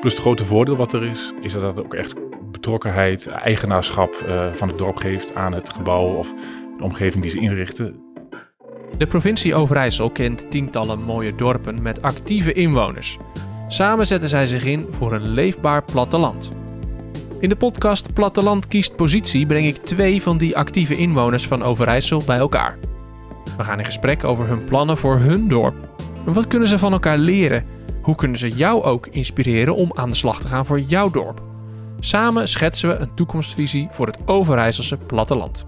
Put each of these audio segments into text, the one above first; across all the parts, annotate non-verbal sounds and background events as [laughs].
Plus het grote voordeel wat er is, is dat het ook echt betrokkenheid, eigenaarschap uh, van het dorp geeft aan het gebouw of de omgeving die ze inrichten. De provincie Overijssel kent tientallen mooie dorpen met actieve inwoners. Samen zetten zij zich in voor een leefbaar platteland. In de podcast Platteland kiest positie breng ik twee van die actieve inwoners van Overijssel bij elkaar. We gaan in gesprek over hun plannen voor hun dorp. En wat kunnen ze van elkaar leren? Hoe kunnen ze jou ook inspireren om aan de slag te gaan voor jouw dorp? Samen schetsen we een toekomstvisie voor het Overijsselse platteland.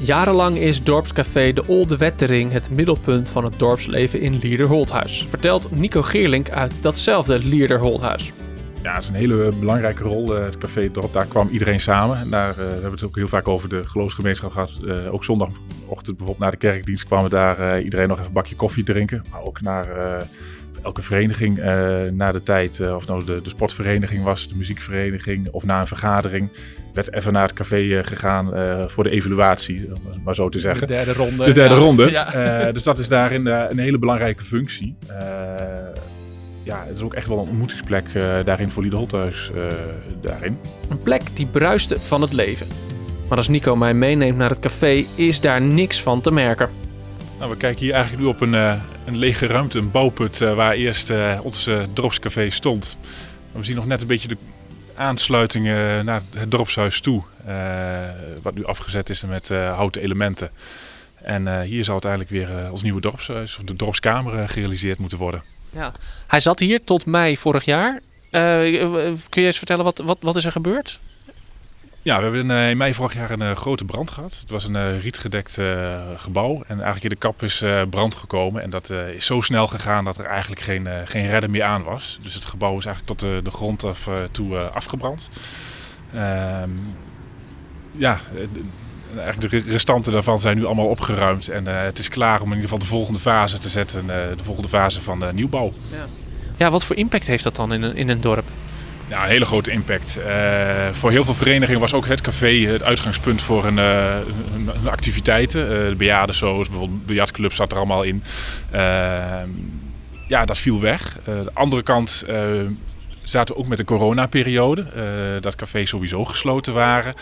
Jarenlang is dorpscafé De Olde Wettering het middelpunt van het dorpsleven in Liederholthuis, vertelt Nico Geerlink uit datzelfde Liederholthuis. Ja, het is een hele belangrijke rol. Eh, het café dorp, daar kwam iedereen samen. En daar uh, we hebben het ook heel vaak over de geloofsgemeenschap gehad. Uh, ook zondagochtend bijvoorbeeld na de kerkdienst kwamen daar iedereen nog even een bakje koffie drinken. Maar ook naar elke vereniging na de tijd, of nou de, de sportvereniging was, de muziekvereniging of na een vergadering werd even naar het café gegaan voor de evaluatie, om maar zo te zeggen. De derde ronde. De derde ronde. Ja. dus dat is daarin een hele belangrijke functie ja, het is ook echt wel een ontmoetingsplek uh, daarin voor Liederholthuis. Uh, daarin. Een plek die bruiste van het leven. Maar als Nico mij meeneemt naar het café, is daar niks van te merken. Nou, we kijken hier eigenlijk nu op een, uh, een lege ruimte, een bouwput waar eerst ons dorpscafé stond. we zien nog net een beetje de aansluiting naar het dorpshuis toe. wat nu afgezet is met houten elementen. En hier zal het eigenlijk weer als nieuwe dorpshuis, of de dorpskamer, gerealiseerd moeten worden. Ja. Hij zat hier tot mei vorig jaar. Uh, kun je eens vertellen, wat, wat, wat is er gebeurd? Ja, we hebben in, mei vorig jaar een grote brand gehad. Het was een rietgedekt gebouw. En eigenlijk in de kap is brand gekomen. En dat is zo snel gegaan dat er eigenlijk geen, geen redder meer aan was. Dus het gebouw is eigenlijk tot de, de grond af, toe afgebrand. Ehm, ja, eigenlijk de restanten daarvan zijn nu allemaal opgeruimd. En uh, het is klaar om in ieder geval de volgende fase te zetten. Uh, de volgende fase van de nieuwbouw. Ja. ja, wat voor impact heeft dat dan in een, in een dorp? Ja, een hele grote impact. Voor heel veel verenigingen was ook het café het uitgangspunt voor hun, hun, hun activiteiten. de bejaardensoos, bijvoorbeeld biljartclub zat er allemaal in. Ja, dat viel weg. de andere kant zaten we ook met de coronaperiode. dat cafés sowieso gesloten waren.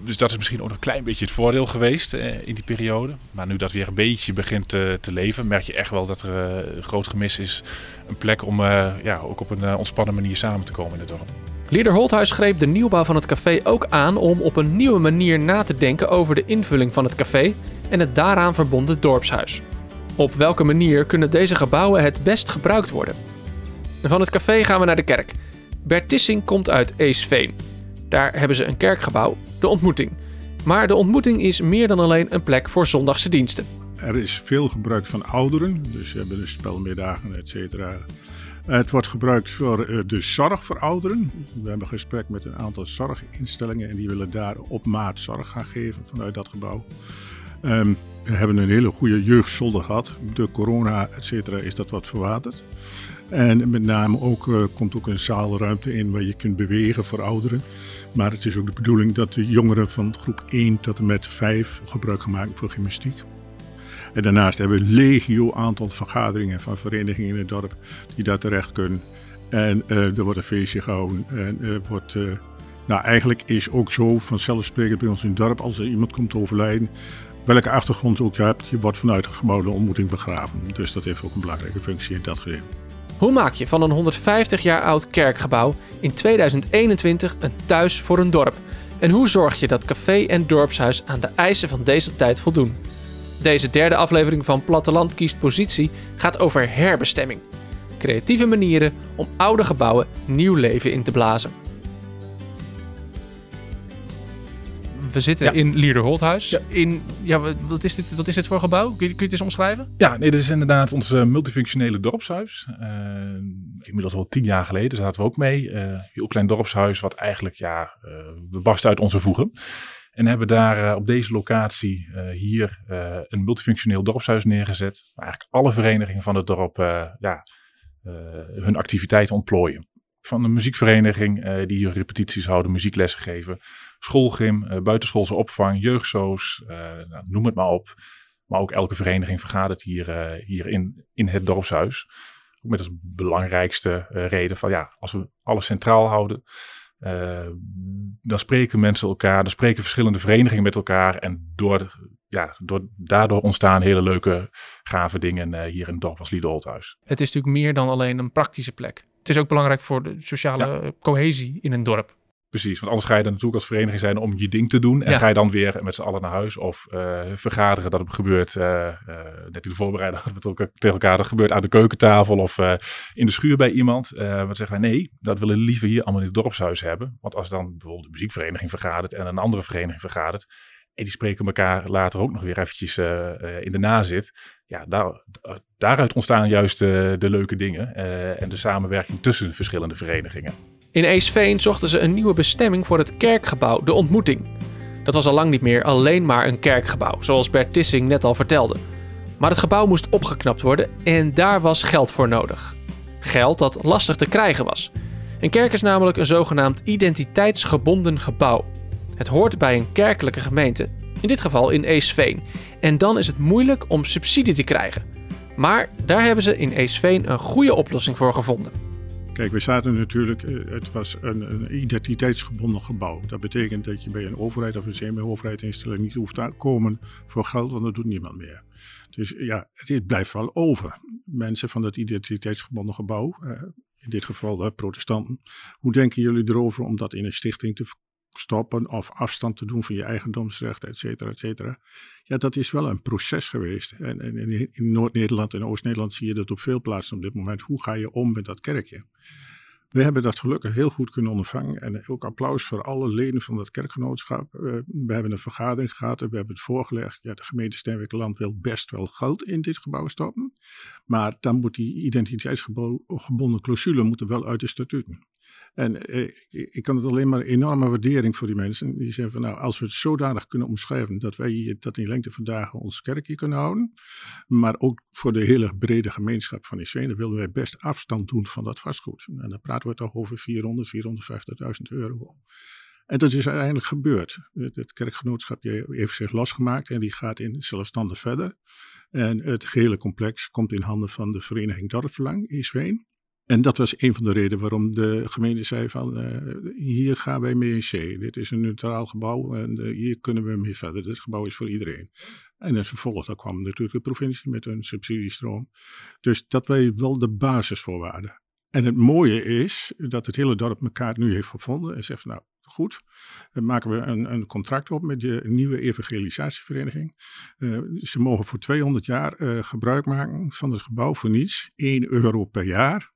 Dus dat is misschien ook een klein beetje het voordeel geweest eh, in die periode. Maar nu dat weer een beetje begint te, te leven, merk je echt wel dat er een groot gemis is. Een plek om uh, ja, ook op een ontspannen manier samen te komen in het dorp. Lieder Holthuis greep de nieuwbouw van het café ook aan om op een nieuwe manier na te denken over de invulling van het café en het daaraan verbonden dorpshuis. Op welke manier kunnen deze gebouwen het best gebruikt worden? Van het café gaan we naar de kerk. Bert Tissing komt uit Eesveen. Daar hebben ze een kerkgebouw, de ontmoeting. Maar de ontmoeting is meer dan alleen een plek voor zondagse diensten. Er is veel gebruik van ouderen, dus ze hebben spelmiddagen, et cetera. Het wordt gebruikt voor eh, de zorg voor ouderen. We hebben gesprek met een aantal zorginstellingen en die willen daar op maat zorg gaan geven vanuit dat gebouw. We hebben een hele goede jeugdzolder gehad. De corona, et cetera, is dat wat verwaterd. En met name ook, uh, komt ook een zaalruimte in waar je kunt bewegen voor ouderen. Maar het is ook de bedoeling dat de jongeren van groep 1 tot en met 5 gebruik maken voor gymnastiek. En daarnaast hebben we een legio aantal vergaderingen van verenigingen in het dorp die daar terecht kunnen. En uh, er wordt een feestje gehouden. En uh, wordt, nou, eigenlijk is ook zo vanzelfsprekend bij ons in het dorp, als er iemand komt overlijden, welke achtergrond ook je hebt, je wordt vanuit het gebouw de ontmoeting begraven. Dus dat heeft ook een belangrijke functie in dat geval. Hoe maak je van een 150 jaar oud kerkgebouw in 2021 een thuis voor een dorp? En hoe zorg je dat café en dorpshuis aan de eisen van deze tijd voldoen? Deze derde aflevering van Platteland kiest positie gaat over herbestemming. Creatieve manieren om oude gebouwen nieuw leven in te blazen. We zitten in Liederholthuis. Ja. In, ja, wat, is dit, wat is dit voor gebouw? Kun je, kun je het eens omschrijven? Ja, nee, dit is inderdaad ons uh, multifunctionele dorpshuis. Uh, inmiddels al tien jaar geleden zaten we ook mee. Uh, heel klein dorpshuis wat eigenlijk, ja, we barsten uit onze voegen. En hebben daar op deze locatie hier een multifunctioneel dorpshuis neergezet. Waar eigenlijk alle verenigingen van het dorp ja, hun activiteiten ontplooien. Van een muziekvereniging die hier repetities houden, muzieklessen geven schoolgym, uh, buitenschoolse opvang, jeugdsoos, uh, nou, noem het maar op. Maar ook elke vereniging vergadert hier, hier in, in het dorpshuis. Ook met als belangrijkste reden van ja, als we alles centraal houden, dan spreken mensen elkaar, dan spreken verschillende verenigingen met elkaar. En door, ja, door, daardoor ontstaan hele leuke, gave dingen hier in het dorp als Liederholthuis. Het is natuurlijk meer dan alleen een praktische plek. Het is ook belangrijk voor de sociale cohesie in een dorp. Precies, want anders ga je dan natuurlijk als vereniging zijn om je ding te doen. En ga je dan weer met z'n allen naar huis of uh, vergaderen. Dat het gebeurt, uh, uh, net in de voorbereiding [laughs] hadden we tegen elkaar. Dat gebeurt aan de keukentafel of in de schuur bij iemand. dan zeggen wij nee, dat willen we liever hier allemaal in het dorpshuis hebben. Want als dan bijvoorbeeld de muziekvereniging vergadert en een andere vereniging vergadert. En die spreken elkaar later ook nog weer eventjes in de nazit. Ja, daar, daaruit ontstaan juist de leuke dingen. en de samenwerking tussen verschillende verenigingen. In Eesveen zochten ze een nieuwe bestemming voor het kerkgebouw, de ontmoeting. Dat was al lang niet meer alleen maar een kerkgebouw, zoals Bert Tissing net al vertelde. Maar het gebouw moest opgeknapt worden en daar was geld voor nodig. Geld dat lastig te krijgen was. Een kerk is namelijk een zogenaamd identiteitsgebonden gebouw. Het hoort bij een kerkelijke gemeente, in dit geval in Eesveen. En dan is het moeilijk om subsidie te krijgen. Maar daar hebben ze in Eesveen een goede oplossing voor gevonden. Kijk, we zaten natuurlijk, eh, het was een, een, identiteitsgebonden gebouw. Dat betekent dat je bij een overheid of een semi-overheid instelling niet hoeft te komen voor geld, want dat doet niemand meer. Dus ja, het blijft wel over. Mensen van dat identiteitsgebonden gebouw, eh, in dit geval de protestanten, hoe denken jullie erover om dat in een stichting te stoppen of afstand te doen van je eigendomsrecht, et cetera, et cetera. Ja, dat is wel een proces geweest. En, en in Noord-Nederland en Oost-Nederland zie je dat op veel plaatsen op dit moment. Hoe ga je om met dat kerkje? We hebben dat gelukkig heel goed kunnen ondervangen. En ook applaus voor alle leden van dat kerkgenootschap. Eh, we hebben een vergadering gehad en we hebben het voorgelegd. Ja, de gemeente Steenwijkerland wil best wel geld in dit gebouw stoppen. Maar dan moet die identiteitsgebonden clausule moeten wel uit de statuten. En eh, ik kan het alleen maar enorme waardering voor die mensen. Die zeggen van nou, als we het zodanig kunnen omschrijven dat wij dat in lengte van dagen ons kerkje kunnen houden. Maar ook voor de hele brede gemeenschap van Isveen, willen wij best afstand doen van dat vastgoed. En dan praten we toch over 400, 450.000 euro. En dat is uiteindelijk gebeurd. Het kerkgenootschap heeft zich losgemaakt en die gaat in zelfstandig verder. En het gehele complex komt in handen van de vereniging Dorpsbelang, Isveen. En dat was een van de redenen waarom de gemeente zei van uh, hier gaan wij mee in C. Dit is een neutraal gebouw en uh, hier kunnen we mee verder. Dit gebouw is voor iedereen. En als vervolg daar kwam natuurlijk de provincie met een subsidiestroom. Dus dat wij wel de basisvoorwaarden. En het mooie is dat het hele dorp elkaar nu heeft gevonden en zegt nou goed. Dan maken we een, een, contract op met de nieuwe evangelisatievereniging. Uh, ze mogen voor 200 jaar uh, gebruik maken van het gebouw voor niets. 1 euro per jaar.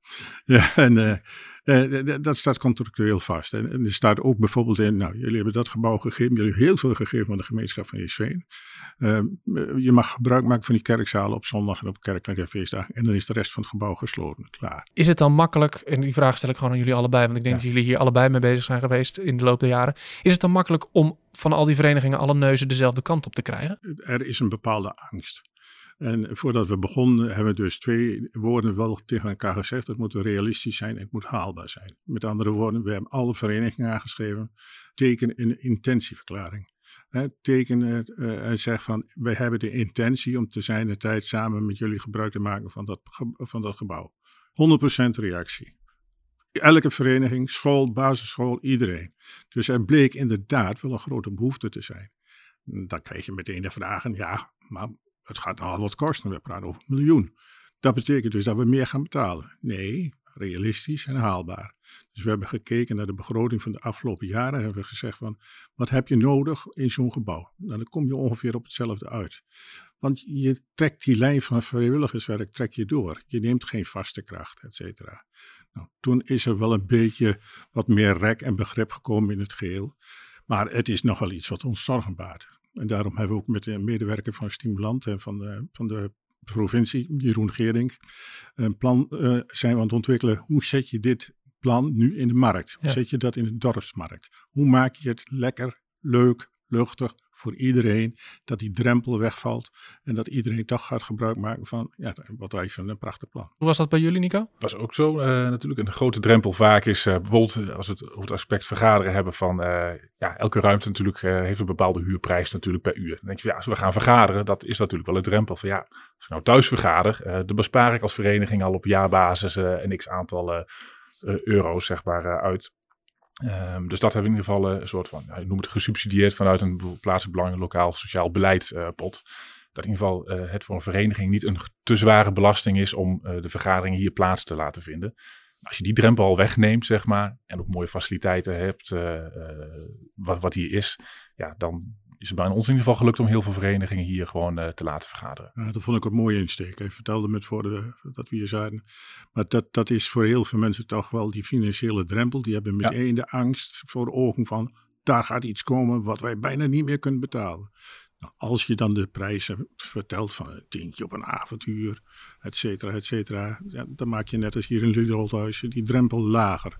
[laughs] en uh, uh, dat staat contractueel vast. En, en, er staat ook bijvoorbeeld in, nou, jullie hebben dat gebouw gegeven, jullie hebben heel veel gegeven aan de gemeenschap van Eesveen. Uh, je mag gebruik maken van die kerkzalen op zondag en op kerkelijke feestdagen. En dan is de rest van het gebouw gesloten, klaar. Is het dan makkelijk, en die vraag stel ik gewoon aan jullie allebei, want ik denk dat jullie hier allebei mee bezig zijn geweest in de loop der jaren. Is het dan makkelijk om van al die verenigingen alle neuzen dezelfde kant op te krijgen? Er is een bepaalde angst. En voordat we begonnen hebben we dus twee woorden wel tegen elkaar gezegd. Het moet realistisch zijn en het moet haalbaar zijn. Met andere woorden, we hebben alle verenigingen aangeschreven. Teken een intentieverklaring. He, teken uh, en zeg van, wij hebben de intentie om te zijn de tijd samen met jullie gebruik te maken van dat, van dat gebouw. 100% reactie. Elke vereniging, school, basisschool, iedereen. Dus er bleek inderdaad wel een grote behoefte te zijn. Dan kreeg je meteen de vragen, ja, maar het gaat al wat kosten. We praten over een miljoen. Dat betekent dus dat we meer gaan betalen. Nee, realistisch en haalbaar. Dus we hebben gekeken naar de begroting van de afgelopen jaren en hebben gezegd van, wat heb je nodig in zo'n gebouw? Nou, dan kom je ongeveer op hetzelfde uit. Want je trekt die lijn van vrijwilligerswerk trek je door. Je neemt geen vaste kracht, et cetera. Nou, toen is er wel een beetje wat meer rek en begrip gekomen in het geheel. Maar het is nogal iets wat ons zorgen baart. En daarom hebben we ook met de medewerker van Stimulant en van de, van de provincie, Jeroen Gering, een plan uh, zijn we aan het ontwikkelen. Hoe zet je dit plan nu in de markt? Hoe zet je dat in de dorpsmarkt? Hoe maak je het lekker, leuk, luchtig voor iedereen, dat die drempel wegvalt en dat iedereen toch gaat gebruik maken van ja, wat wij vinden een prachtig plan. Hoe was dat bij jullie, Nico? Dat is ook zo. Uh, natuurlijk een grote drempel vaak is uh, bijvoorbeeld als we het over het aspect vergaderen hebben van uh, ja, elke ruimte natuurlijk heeft een bepaalde huurprijs natuurlijk per uur. Dan denk je, ja, als we gaan vergaderen, dat is natuurlijk wel een drempel van ja, als ik nou thuis vergader, dan bespaar ik als vereniging al op jaarbasis een x aantal euro's zeg maar uit. Um, dus dat hebben we in ieder geval een soort van, je noemt het gesubsidieerd vanuit een plaatselijk lokaal sociaal beleid uh, pot. Dat in ieder geval uh, het voor een vereniging niet een te zware belasting is om de vergaderingen hier plaats te laten vinden. Als je die drempel al wegneemt, zeg maar, en ook mooie faciliteiten hebt, wat, wat hier is, ja, dan is het bij ons in ieder geval gelukt om heel veel verenigingen hier gewoon uh, te laten vergaderen. Ja, dat vond ik een mooie insteek. Ik vertelde met voor de, dat we hier zaten. Maar dat, dat is voor heel veel mensen toch wel die financiële drempel. Die hebben meteen ja. de angst voor de ogen van daar gaat iets komen wat wij bijna niet meer kunnen betalen. Nou, als je dan de prijzen vertelt van een tientje op een avontuur, et cetera, et cetera. Ja, dan maak je net als hier in Liederholthuizen die drempel lager.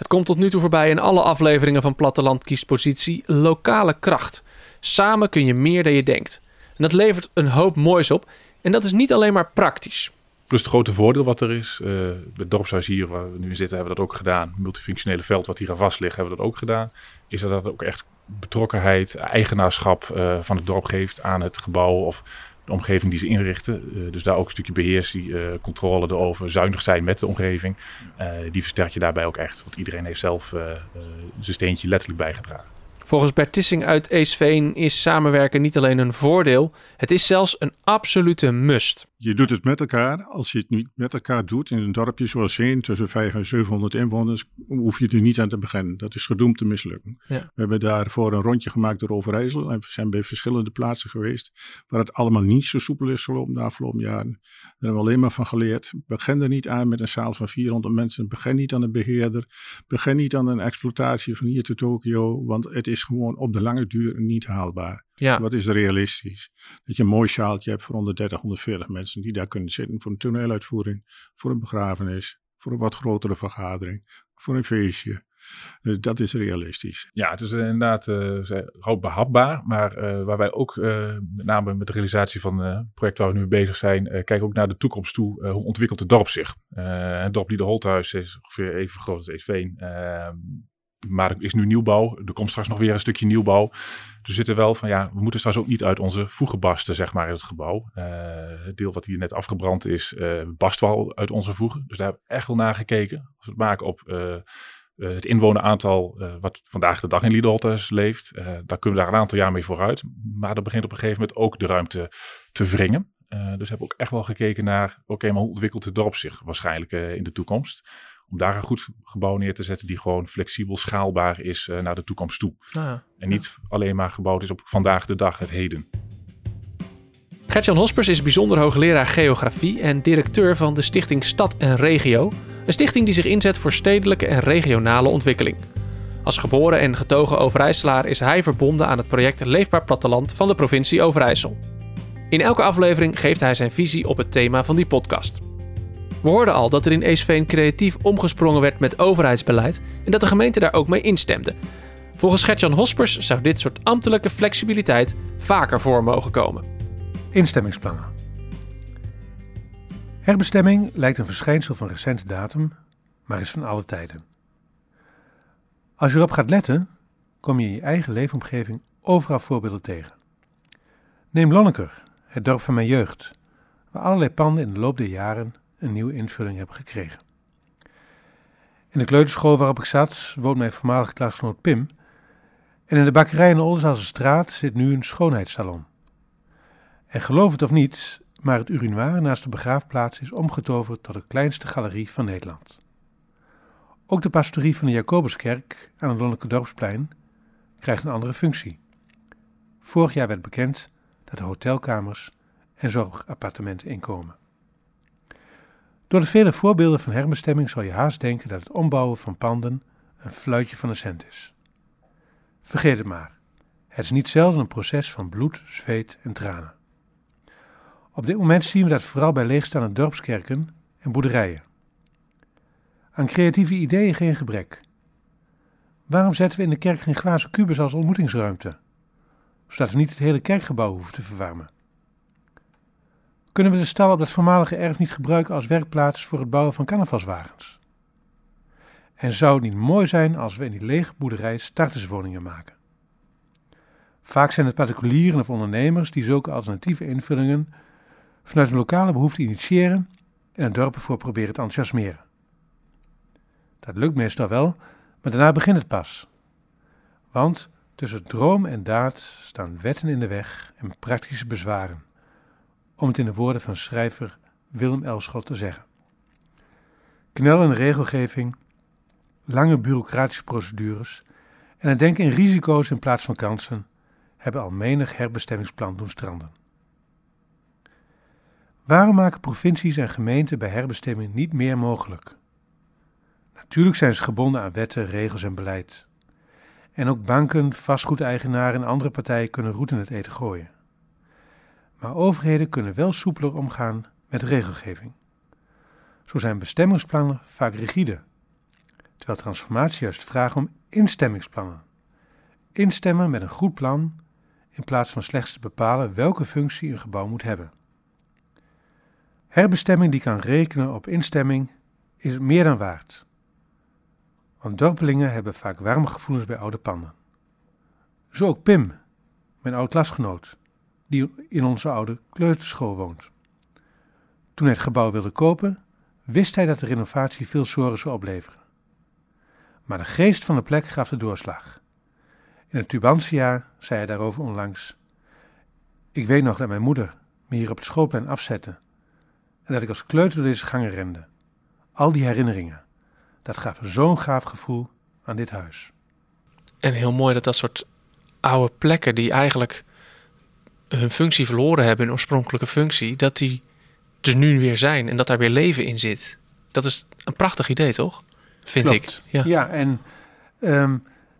Het komt tot nu toe voorbij in alle afleveringen van Platteland kiest positie lokale kracht. Samen kun je meer dan je denkt. En dat levert een hoop moois op. En dat is niet alleen maar praktisch. Plus het grote voordeel wat er is. Uh, het dorpshuis hier waar we nu in zitten hebben we dat ook gedaan. multifunctionele veld wat hier aan vast ligt hebben we dat ook gedaan. Is dat dat ook echt betrokkenheid, eigenaarschap uh, van het dorp geeft aan het gebouw of omgeving die ze inrichten. Uh, dus daar ook een stukje beheersie, uh, controle erover, zuinig zijn met de omgeving. Uh, die versterk je daarbij ook echt. Want iedereen heeft zelf zijn steentje letterlijk bijgedragen. Volgens Bert Tissing uit Eesveen is samenwerken niet alleen een voordeel, het is zelfs een absolute must. Je doet het met elkaar. Als je het niet met elkaar doet in een dorpje zoals Veen, tussen 500 en 700 inwoners, hoef je er niet aan te beginnen. Dat is gedoemd te mislukken. Ja. We hebben daarvoor een rondje gemaakt door Overijssel en we zijn bij verschillende plaatsen geweest waar het allemaal niet zo soepel is gelopen de afgelopen jaren. Daar hebben we alleen maar van geleerd. Begin er niet aan met een zaal van 400 mensen. Begin niet aan een beheerder. Begin niet aan een exploitatie van hier tot Tokio, want het is gewoon op de lange duur niet haalbaar. Ja. Wat is realistisch? Dat je een mooi sjaaltje hebt voor 130, 140 mensen die daar kunnen zitten voor een toneeluitvoering, voor een begrafenis, voor een wat grotere vergadering, voor een feestje. Dus dat is realistisch. Ja, het is inderdaad uh, behapbaar. Maar uh, waar wij ook, uh, met name met de realisatie van het project waar we nu mee bezig zijn, kijken ook naar de toekomst toe. hoe ontwikkelt het dorp zich? het dorp Liederholthuis is ongeveer even groot als Eesveen. Maar er is nu nieuwbouw. Er komt straks nog weer een stukje nieuwbouw. Dus zitten wel van ja, we moeten straks ook niet uit onze voegen barsten, zeg maar, in het gebouw. Uh, het deel wat hier net afgebrand is, uh, barst wel uit onze voegen. Dus daar hebben we echt wel naar gekeken. Als we het maken op uh, het inwoneraantal wat vandaag de dag in Liederholtes leeft, daar kunnen we daar een aantal jaar mee vooruit. Maar dat begint op een gegeven moment ook de ruimte te wringen. dus hebben we ook echt wel gekeken naar, oké, maar hoe ontwikkelt het dorp zich waarschijnlijk in de toekomst? Om daar een goed gebouw neer te zetten die gewoon flexibel schaalbaar is uh, naar de toekomst toe. Ah, en niet alleen maar gebouwd is op vandaag de dag, het heden. Gertjan Hospers is bijzonder hoogleraar geografie en directeur van de stichting Stad en Regio. Een stichting die zich inzet voor stedelijke en regionale ontwikkeling. Als geboren en getogen Overijsselaar is hij verbonden aan het project Leefbaar Platteland van de provincie Overijssel. In elke aflevering geeft hij zijn visie op het thema van die podcast. We hoorden al dat er in Eesveen creatief omgesprongen werd met overheidsbeleid en dat de gemeente daar ook mee instemde. Volgens Gertjan Hospers zou dit soort ambtelijke flexibiliteit vaker voor mogen komen. Instemmingsplannen. Herbestemming lijkt een verschijnsel van recente datum, maar is van alle tijden. Als je erop gaat letten, kom je in je eigen leefomgeving overal voorbeelden tegen. Neem Lonneker, het dorp van mijn jeugd, waar allerlei panden in de loop der jaren een nieuwe invulling heb gekregen. In de kleuterschool waarop ik zat woont mijn voormalige klasgenoot Pim. En in de bakkerij in de Oldenzaanse straat zit nu een schoonheidssalon. En geloof het of niet, maar het urinoir naast de begraafplaats is omgetoverd tot de kleinste galerie van Nederland. Ook de pastorie van de Jacobuskerk aan het Lonneke Dorpsplein krijgt een andere functie. Vorig jaar werd bekend dat er hotelkamers en zorgappartementen inkomen. Door de vele voorbeelden van herbestemming zal je haast denken dat het ombouwen van panden een fluitje van een cent is. Vergeet het maar. Het is niet zelden een proces van bloed, zweet en tranen. Op dit moment zien we dat vooral bij leegstaande dorpskerken en boerderijen. Aan creatieve ideeën geen gebrek. Waarom zetten we in de kerk geen glazen kubus als ontmoetingsruimte? Zodat we niet het hele kerkgebouw hoeven te verwarmen. Kunnen we de stal op dat voormalige erf niet gebruiken als werkplaats voor het bouwen van carnavalswagens? En zou het niet mooi zijn als we in die lege boerderij starterswoningen maken? Vaak zijn het particulieren of ondernemers die zulke alternatieve invullingen vanuit een lokale behoefte initiëren en het dorp ervoor proberen te enthousiasmeren. Dat lukt meestal wel, maar daarna begint het pas. Want tussen droom en daad staan wetten in de weg en praktische bezwaren, om het in de woorden van schrijver Willem Elschot te zeggen. Knel in regelgeving, lange bureaucratische procedures en het denken in risico's in plaats van kansen hebben al menig herbestemmingsplan doen stranden. Waarom maken provincies en gemeenten bij herbestemming niet meer mogelijk? Natuurlijk zijn ze gebonden aan wetten, regels en beleid. En ook banken, vastgoedeigenaren en andere partijen kunnen roet in het eten gooien. Maar overheden kunnen wel soepeler omgaan met regelgeving. Zo zijn bestemmingsplannen vaak rigide, terwijl transformatie juist vraagt om instemmingsplannen. Instemmen met een goed plan in plaats van slechts te bepalen welke functie een gebouw moet hebben. Herbestemming die kan rekenen op instemming is meer dan waard. Want dorpelingen hebben vaak warme gevoelens bij oude panden. Zo ook Pim, mijn oude klasgenoot, die in onze oude kleuterschool woont. Toen hij het gebouw wilde kopen, wist hij dat de renovatie veel zorgen zou opleveren. Maar de geest van de plek gaf de doorslag. In het Tubantia zei hij daarover onlangs: Ik weet nog dat mijn moeder me hier op het schoolplein afzette en dat ik als kleuter door deze gangen rende. Al die herinneringen, dat gaf zo'n gaaf gevoel aan dit huis. En heel mooi dat dat soort oude plekken die eigenlijk hun functie verloren hebben, hun oorspronkelijke functie, dat die er nu weer zijn en dat daar weer leven in zit. Dat is een prachtig idee, toch? Vind Klopt. ik. Ja, en ehm,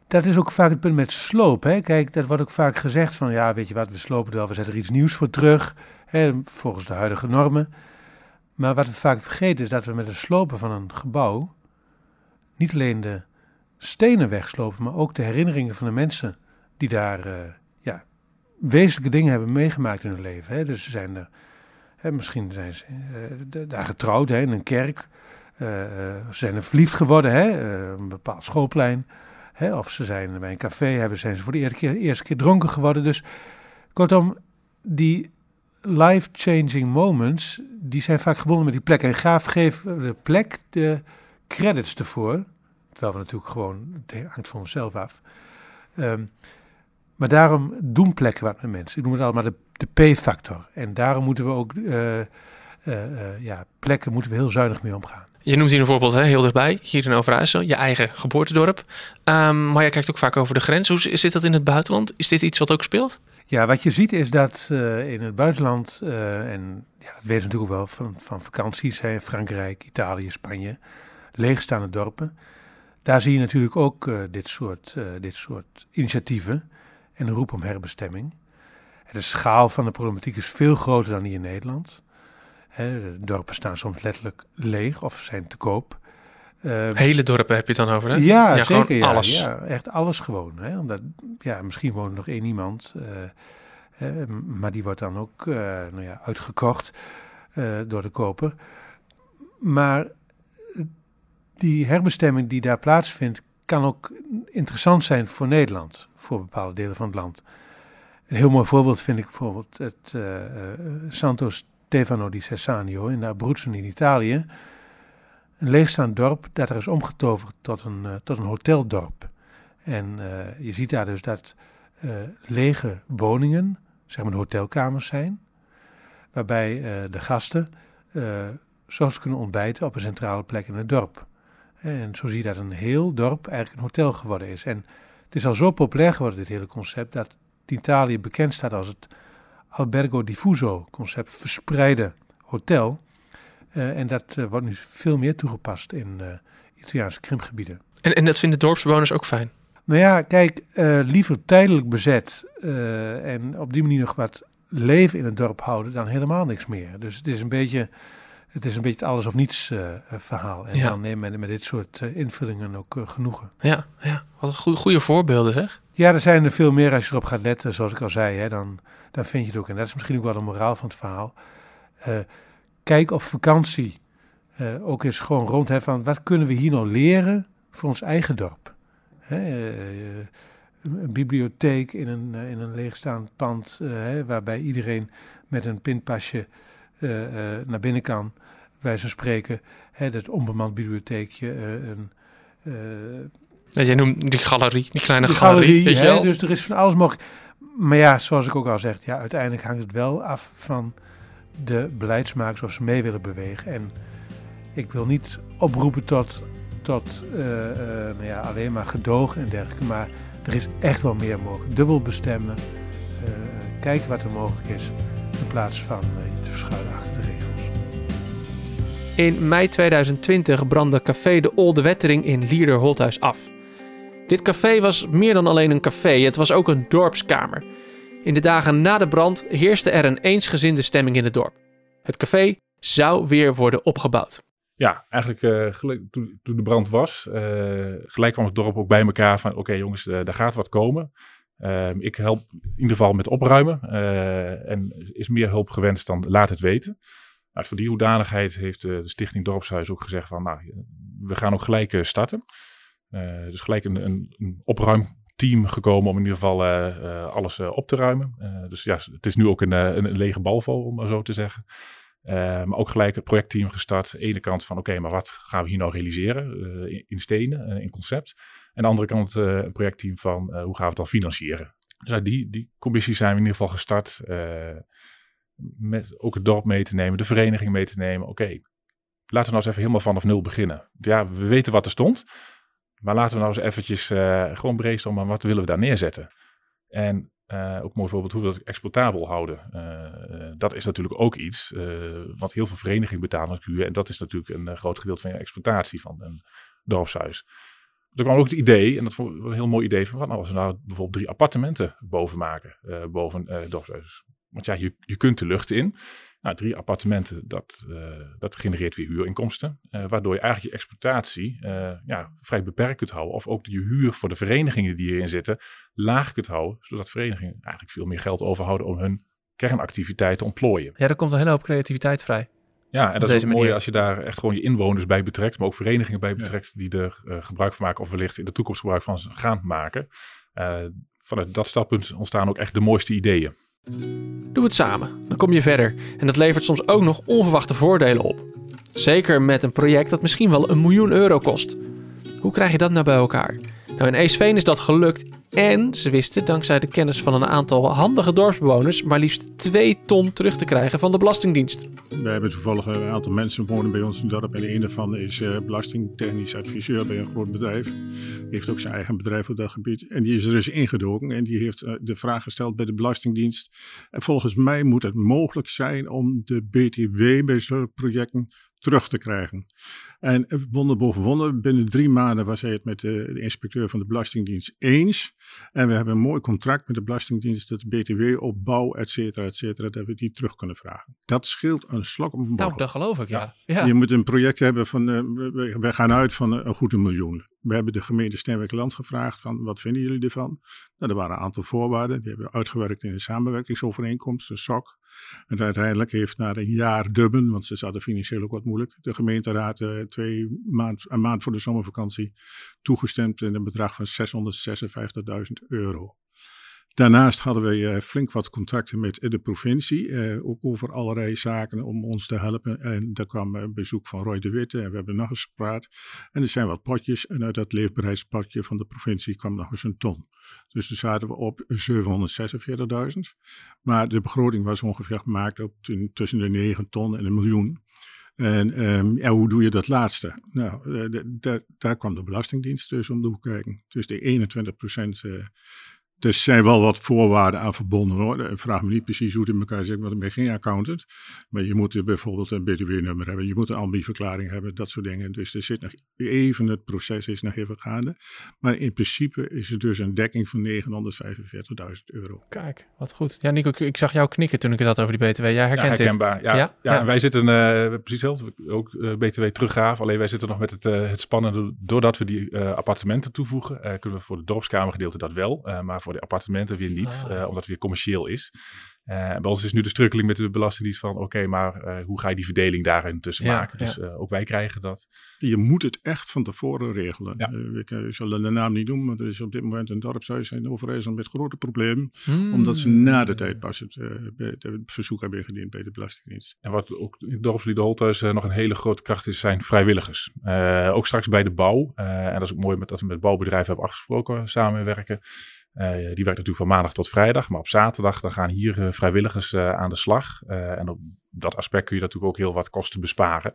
dat is ook vaak het punt met sloop. Hè? Kijk, dat wordt ook vaak gezegd van, ja, weet je wat, we slopen wel, we zetten er iets nieuws voor terug, hè, volgens de huidige normen. Maar wat we vaak vergeten is dat we met het slopen van een gebouw niet alleen de stenen wegslopen, maar ook de herinneringen van de mensen die daar uh, ja, wezenlijke dingen hebben meegemaakt in hun leven. Hè. Dus ze zijn er, hè, misschien zijn ze uh, daar getrouwd hè, in een kerk, uh, ze zijn er verliefd geworden, hè, een bepaald schoolplein. Hè, of ze zijn bij een café, hebben, zijn ze voor de eerste keer, keer dronken geworden. Dus kortom, die life-changing moments, die zijn vaak gebonden met die plek. En gaaf geeft de plek de credits ervoor. Terwijl we natuurlijk gewoon, het hangt van onszelf af. Um, maar daarom doen plekken wat met mensen. Ik noem het allemaal de, de P-factor. En daarom moeten we ook, uh, uh, uh, ja, plekken moeten we heel zuinig mee omgaan. Je noemt hier een voorbeeld hè, heel dichtbij, hier in Overijssel, je eigen geboortedorp. Um, maar je kijkt ook vaak over de grens. Hoe zit dat in het buitenland? Is dit iets wat ook speelt? Ja, wat je ziet is dat in het buitenland, en ja, dat weten we natuurlijk wel van, van vakanties, hè, Frankrijk, Italië, Spanje, leegstaande dorpen. Daar zie je natuurlijk ook dit, soort, dit soort initiatieven en een roep om herbestemming. De schaal van de problematiek is veel groter dan hier in Nederland. De dorpen staan soms letterlijk leeg of zijn te koop. Uh, Hele dorpen heb je het dan over, hè? Ja, ja zeker. Ja, alles. Ja, echt alles gewoon. Hè? Omdat, ja, misschien woont er nog één iemand, uh, uh, maar die wordt dan ook nou ja, uitgekocht door de koper. Maar die herbestemming die daar plaatsvindt, kan ook interessant zijn voor Nederland, voor bepaalde delen van het land. Een heel mooi voorbeeld vind ik bijvoorbeeld het Santo Stefano di Sessanio in Abruzzen in Italië een leegstaand dorp dat er is omgetoverd tot een, uh, tot een hoteldorp. En uh, je ziet daar dus dat uh, lege woningen, zeg maar hotelkamers zijn, waarbij de gasten zoals kunnen ontbijten op een centrale plek in het dorp. En zo zie je dat een heel dorp eigenlijk een hotel geworden is. En het is al zo populair geworden, dit hele concept, dat Italië bekend staat als het Albergo Diffuso concept, verspreide hotel. Uh, en dat uh, wordt nu veel meer toegepast in uh, Italiaanse krimgebieden. En, en dat vinden dorpsbewoners ook fijn? Nou ja, kijk, liever tijdelijk bezet en op die manier nog wat leven in het dorp houden dan helemaal niks meer. Dus het is een beetje het is een beetje het alles of niets uh, verhaal. En Ja. dan neemt men met dit soort uh, invullingen ook uh, genoegen. Ja, ja. wat een goede, goede voorbeelden zeg. Ja, er zijn er veel meer als je erop gaat letten, zoals ik al zei. Hè, dan, dan vind je het ook. En dat is misschien ook wel de moraal van het verhaal. kijk op vakantie ook eens gewoon rond. Hè, van wat kunnen we hier nou leren voor ons eigen dorp? Hè, een bibliotheek in een, in een leegstaand pand, hè, waarbij iedereen met een pinpasje naar binnen kan, wij zo spreken. Hè, dat onbemand bibliotheekje. Uh, een, ja, jij noemt die galerie, die kleine galerie. galerie hè, dus er is van alles mogelijk. Maar ja, zoals ik ook al zeg, ja, uiteindelijk hangt het wel af van de beleidsmakers of ze mee willen bewegen. En ik wil niet oproepen tot, tot nou ja, alleen maar gedogen en dergelijke, maar er is echt wel meer mogelijk. Dubbel bestemmen, kijken wat er mogelijk is in plaats van uh, je te verschuilen achter de regels. In mei 2020 brandde café De Olde Wettering in Lierder-Holthuis af. Dit café was meer dan alleen een café, het was ook een dorpskamer. In de dagen na de brand heerste er een eensgezinde stemming in het dorp. Het café zou weer worden opgebouwd. Ja, eigenlijk uh, gelijk, toen, toen, de brand was, uh, gelijk kwam het dorp ook bij elkaar van oké okay, jongens, uh, daar gaat wat komen. Uh, ik help in ieder geval met opruimen. Uh, en is meer hulp gewenst dan laat het weten. Nou, voor die hoedanigheid heeft uh, de Stichting Dorpshuis ook gezegd van, nou, we gaan ook gelijk starten. dus gelijk een, een, opruimteam gekomen om in ieder geval alles op te ruimen. dus ja, het is nu ook een, een, lege balvol, om maar zo te zeggen. maar ook gelijk een projectteam gestart. De ene kant van, oké, maar wat gaan we hier nou realiseren? in, in stenen, in concept. En de andere kant uh, een projectteam van uh, hoe gaan we het dan financieren. Dus uit die, die commissie zijn we in ieder geval gestart. Uh, met ook het dorp mee te nemen, de vereniging mee te nemen. Oké, laten we nou eens even helemaal vanaf nul beginnen. Ja, we weten wat er stond. Maar laten we nou eens eventjes gewoon brainstormen. Wat willen we daar neerzetten? En ook mooi voorbeeld hoe we dat exploitabel houden. dat is natuurlijk ook iets. want heel veel verenigingen betalen huur. En dat is natuurlijk een groot gedeelte van je exploitatie van een dorpshuis. Er kwam ook het idee, en dat vond ik een heel mooi idee, van nou als we nou bijvoorbeeld drie appartementen boven maken, boven uh, dorpshuis. Want ja, je, je kunt de lucht in. Nou, drie appartementen, dat, uh, dat genereert weer huurinkomsten, waardoor je eigenlijk je exploitatie ja, vrij beperkt kunt houden. Of ook je huur voor de verenigingen die hierin zitten laag kunt houden, zodat verenigingen eigenlijk veel meer geld overhouden om hun kernactiviteiten te ontplooien. Ja, er komt een hele hoop creativiteit vrij. Ja, en dat is mooi als je daar echt gewoon je inwoners bij betrekt, maar ook verenigingen bij betrekt ja. die er uh, gebruik van maken of wellicht in de toekomst gebruik van gaan maken. Uh, vanuit dat standpunt ontstaan ook echt de mooiste ideeën. Doe het samen, dan kom je verder. En dat levert soms ook nog onverwachte voordelen op. Zeker met een project dat misschien wel een miljoen euro kost. Hoe krijg je dat nou bij elkaar? Nou, in Eesveen is dat gelukt en ze wisten, dankzij de kennis van een aantal handige dorpsbewoners, maar liefst 2 ton terug te krijgen van de Belastingdienst. We hebben toevallig een aantal mensen wonen bij ons in het dorp. En een daarvan is uh, belastingtechnisch adviseur bij een groot bedrijf. Heeft ook zijn eigen bedrijf op dat gebied. En die is er dus ingedoken en die heeft uh, de vraag gesteld bij de Belastingdienst. En volgens mij moet het mogelijk zijn om de BTW bij zo'n projecten terug te krijgen. En wonder boven wonder, binnen drie maanden was hij het met de, de, inspecteur van de Belastingdienst eens. En we hebben een mooi contract met de Belastingdienst dat de BTW op bouw, et cetera, et cetera, dat we die terug kunnen vragen. Dat scheelt een slok op een Nou, dat geloof ik, ja. Je moet een project hebben van, uh, we, gaan uit van een goed een miljoen. We hebben de gemeente Steenwijk-Land gevraagd van, wat vinden jullie ervan? Nou, er waren een aantal voorwaarden, die hebben we uitgewerkt in de samenwerkingsovereenkomst, een SOC. En uiteindelijk heeft na een jaar dubben, want ze zaten financieel ook wat moeilijk, de gemeenteraad uh, twee maand, een maand voor de zomervakantie toegestemd in een bedrag van 656.000 euro. Daarnaast hadden we uh, flink wat contacten met de provincie, uh, ook over allerlei zaken om ons te helpen. En daar kwam een bezoek van Roy de Witte en we hebben nog eens gepraat. En er zijn wat potjes en uit dat leefbaarheidspotje van de provincie kwam nog eens een ton. Dus toen zaten we op 746.000. Maar de begroting was ongeveer gemaakt op tussen de 9 ton en een miljoen. En um, ja, hoe doe je dat laatste? Nou, daar kwam de Belastingdienst dus om de hoek kijken. Dus de 21 procent uh, er zijn wel wat voorwaarden aan verbonden hoor. Ik vraag me niet precies hoe het in elkaar zit, want ik ben geen accountant. Maar je moet bijvoorbeeld een BTW-nummer hebben, je moet een ambi-verklaring hebben, dat soort dingen. Dus er zit nog even, het proces is nog even gaande. Maar in principe is het dus een dekking van 945.000 euro. Kijk, wat goed. Ja, Nico, ik, zag jou knikken toen ik het had over die BTW. Jij herkent ja, herkenbaar. Ja, Ja? ja, Ja. en wij zitten eh, precies hetzelfde. Ook eh, BTW teruggraven. Alleen wij zitten nog met het, eh, het spannende. Doordat we die eh, appartementen toevoegen, eh, kunnen we voor de dorpskamergedeelte dat wel. eh, maar voor de appartementen weer niet. Ah. eh, omdat het weer commercieel is. Eh, bij ons is nu de strukkeling met de Belastingdienst van... oké, maar eh, hoe ga je die verdeling daarin tussen Ja, maken? Dus eh, ook wij krijgen dat. Je moet het echt van tevoren regelen. Ja. Eh, ik, ik zal de naam niet noemen, maar er is op dit moment een dorpshuis in Overijssel met grote problemen. Hmm. Omdat ze na de tijd pas het, eh, het verzoek hebben ingediend bij de Belastingdienst. En wat ook in Holthuis eh, nog een hele grote kracht is, zijn vrijwilligers. Eh, ook straks bij de bouw. eh, en dat is ook mooi met, dat we met bouwbedrijven hebben afgesproken samenwerken. Eh, die werkt natuurlijk van maandag tot vrijdag. Maar op zaterdag dan gaan hier eh, vrijwilligers eh, aan de slag. Eh, en op dat aspect kun je natuurlijk ook heel wat kosten besparen.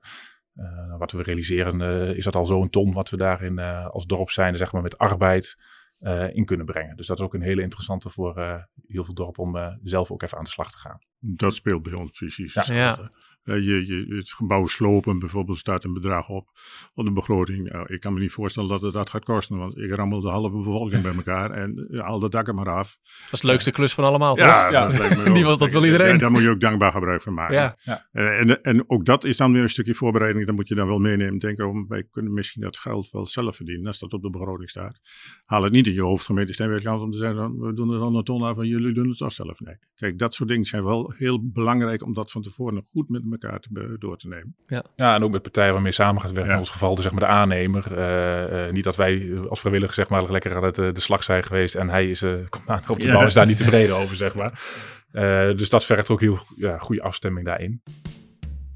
Eh, wat we realiseren is dat al zo'n ton wat we daarin eh, als dorp zijn, zeg maar met arbeid eh, in kunnen brengen. Dus dat is ook een hele interessante voor eh, heel veel dorpen om eh, zelf ook even aan de slag te gaan. Dat speelt bij ons precies. Ja. Eh, je, je, het gebouw slopen bijvoorbeeld staat een bedrag op op de begroting. Nou, ik kan me niet voorstellen dat het dat gaat kosten, want ik rammel de halve bevolking bij elkaar en ja, haal de dakken maar af. Dat is de leukste klus van allemaal, toch? Ja, Ja. dat, lijkt me [laughs] Die wel. wil- dat wil iedereen. Daar, daar moet je ook dankbaar gebruik van maken. Ja. Eh, En, en ook dat is dan weer een stukje voorbereiding. Dat moet je dan wel meenemen. Denk erom, wij kunnen misschien dat geld wel zelf verdienen. Als dat op de begroting staat. Haal het niet in je hoofdgemeente Steenwijkland om te zeggen, dan, we doen er dan een ton af en jullie doen het toch zelf. Nee. Kijk, dat soort dingen zijn wel heel belangrijk om dat van tevoren nog goed met elkaar te, door te nemen. Ja, en ook met partijen waarmee je samen gaat werken. Ja. In ons geval dus zeg maar de aannemer. Eh, eh, niet dat wij eh, als vrijwilliger zeg maar lekker aan het, de slag zijn geweest. En hij is, eh, [laughs] komt aan op de Ja. bouw is daar niet tevreden over, zeg maar. Eh, dus dat vergt ook heel ja, goede afstemming daarin.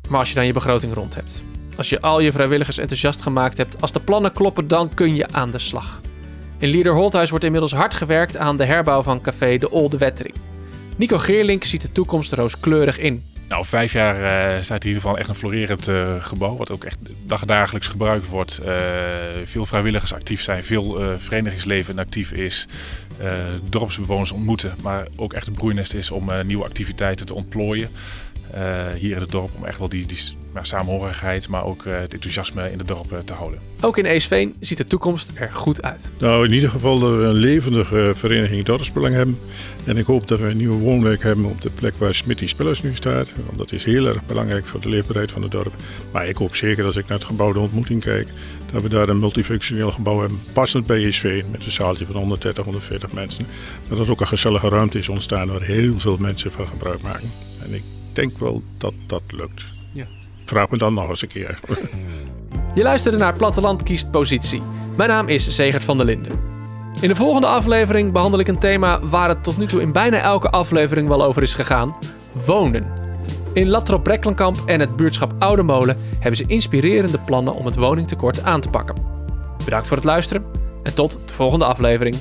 Maar als je dan je begroting rond hebt. Als je al je vrijwilligers enthousiast gemaakt hebt. Als de plannen kloppen, dan kun je aan de slag. In Lieder Holthuis wordt inmiddels hard gewerkt aan de herbouw van café De Olde Wettering. Nico Geerlink ziet de toekomst rooskleurig in. Nou, vijf jaar eh, staat in ieder geval echt een florerend eh, gebouw. Wat ook echt dagdagelijks gebruikt wordt. Eh, veel vrijwilligers actief zijn. Veel verenigingsleven actief is. dorpsbewoners ontmoeten. Maar ook echt een broeinest is om nieuwe activiteiten te ontplooien. Eh, hier in het dorp. Om echt wel die, die ja, samenhorigheid. Maar ook eh, het enthousiasme in het dorp eh, te houden. Ook in Eesveen ziet de toekomst er goed uit. Nou, in ieder geval dat we een levendige vereniging dorpsbelang hebben. En ik hoop dat we een nieuwe woonwijk hebben op de plek waar Smitty Spillers nu staat. Want dat is heel erg belangrijk voor de leefbaarheid van het dorp. Maar ik hoop zeker als ik naar het gebouw de ontmoeting kijk, dat we daar een multifunctioneel gebouw hebben. Passend bij Eesveen, met een zaaltje van 130, 140 mensen. Dat het ook een gezellige ruimte is ontstaan waar heel veel mensen van gebruik maken. En ik denk wel dat dat lukt. Ja. Vraag me dan nog eens een keer. [laughs] Je luisterde naar Platteland kiest positie. Mijn naam is Segert van der Linden. In de volgende aflevering behandel ik een thema waar het tot nu toe in bijna elke aflevering wel over is gegaan: wonen. In Latrop Breklenkamp en het buurtschap Oude Molen hebben ze inspirerende plannen om het woningtekort aan te pakken. Bedankt voor het luisteren en tot de volgende aflevering.